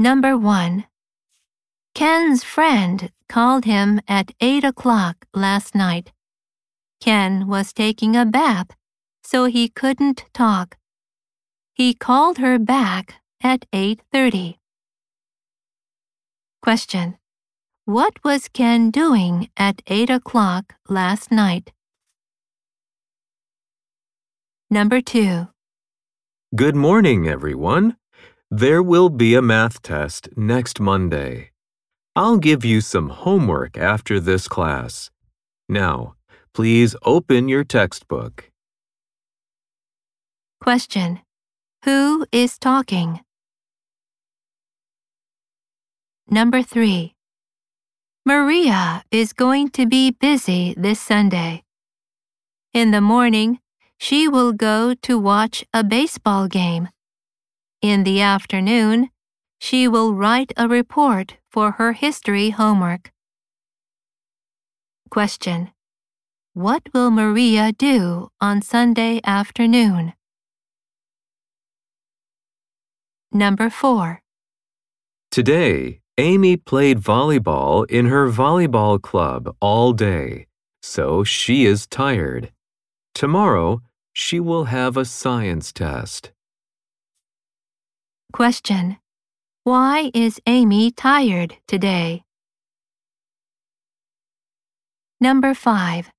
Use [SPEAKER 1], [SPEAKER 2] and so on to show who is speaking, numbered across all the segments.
[SPEAKER 1] Number 1. Ken's friend called him at 8 o'clock last night. Ken was taking a bath, so he couldn't talk. He called her back at 8:30. Question. What was Ken doing at 8 o'clock last night? Number 2.
[SPEAKER 2] Good morning, everyone. There will be a math test next Monday. I'll give you some homework after this class. Now, please open your textbook.
[SPEAKER 1] Question. Who is talking? Number 3. Maria is going to be busy this Sunday. In the morning, she will go to watch a baseball game. In the afternoon, she will write a report for her history homework. Question. What will Maria do on Sunday afternoon? Number 4.
[SPEAKER 2] Today, Amy played volleyball in her volleyball club all day, so she is tired. Tomorrow, she will have a science test.
[SPEAKER 1] Question. Why is Amy tired today? Number 5.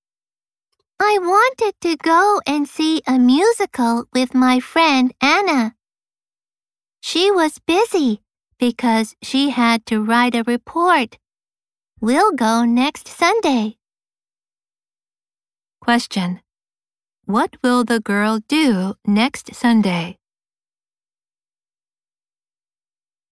[SPEAKER 1] I wanted to go and see a musical with my friend Anna. She was busy because she had to write a report. We'll go next Sunday. Question. What will the girl do next Sunday?